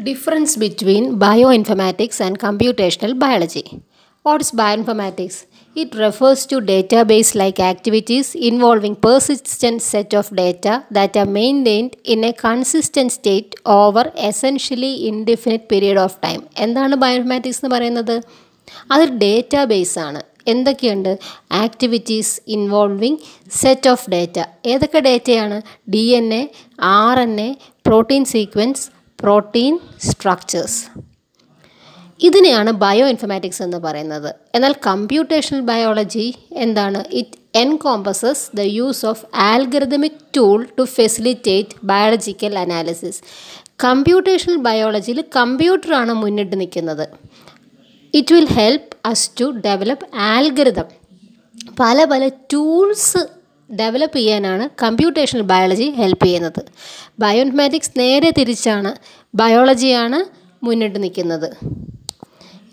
Difference between bioinformatics and computational biology. What is bioinformatics? It refers to database like activities involving persistent set of data that are maintained in a consistent state over essentially indefinite period of time. എന്താണ് bioinformatics എന്ന് പറയുന്നത് അതൊരു database ആണ് എന്തൊക്കെയുണ്ട് activities involving set of data ഏതൊക്കെ ഡേറ്റയാണ് D N A R N A protein sequence protein structures. ഇതിനെയാണ് bio informatics എന്ന് പറയുന്നത്. എന്നാൽ കമ്പ്യൂട്ടേഷണൽ ബയോളജി എന്താണ്? It encompasses the use of algorithmic tool to facilitate biological analysis computational ബയോളജിയിൽ കമ്പ്യൂട്ടറാണ് മുന്നിട്ട് നിൽക്കുന്നത്. It will help us to develop algorithm പല പല ടൂൾസ് ഡെവലപ്പ് ചെയ്യാനാണ് കമ്പ്യൂട്ടേഷണൽ ബയോളജി ഹെൽപ്പ് ചെയ്യുന്നത്. ബയോഇൻഫർമാറ്റിക്സ് നേരെ തിരിച്ചാണ് ബയോളജിയാണ് മുന്നിട്ട് നിൽക്കുന്നത്.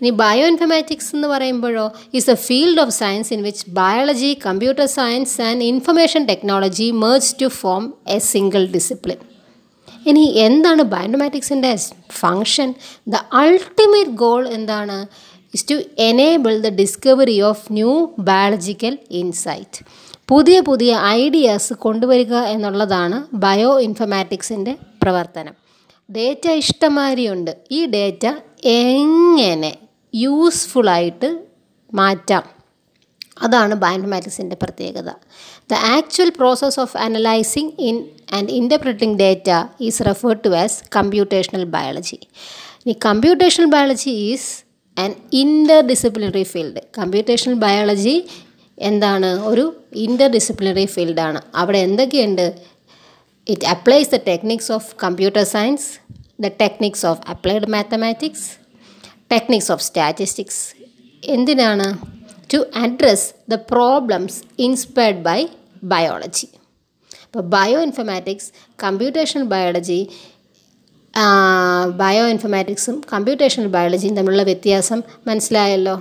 ഇനി ബയോ ഇൻഫർമാറ്റിക്സ് എന്ന് പറയുമ്പോഴോ is a field of science in which biology computer science and information technology merge to form a single discipline ഇനി എന്താണ് ബയോ ബയോമാറ്റിക്സിന്റെ ഫങ്ഷൻ ദ അൾട്ടിമേറ്റ് ഗോൾ എന്താണ്? Is to enable the discovery of new biological insight പുതിയ പുതിയ ideas കൊണ്ടുവരിക എന്നുള്ളതാണ് bio ഇൻഫർമാറ്റിക്സിന്റെ പ്രവർത്തനം. Data ഇഷ്ടമാതിരിയുണ്ട് ഈ ഡേറ്റ എങ്ങനെ യൂസ്ഫുള്ളായിട്ട് മാറ്റാം? അതാണ് ബയോഇൻഫർമാറ്റിക്സിന്റെ പ്രത്യേകത. The actual process of analysing in and interpreting data is referred to as computational biology ഇനി computational biology is an inter disciplinary field computational biology എന്താണ്? ഒരു ഇന്റർ ഡിസിപ്ലിനറി ഫീൽഡാണ് അവിടെ എന്തൊക്കെയുണ്ട്? It applies the techniques of computer science the techniques of applied mathematics techniques of statistics എന്തിനാണ്? To address the problems inspired by biology അപ്പോൾ bio informatics computational biology bio ഇൻഫർമാറ്റിക്സും കമ്പ്യൂട്ടേഷണൽ ബയോളജിയും തമ്മിലുള്ള വ്യത്യാസം മനസ്സിലായല്ലോ?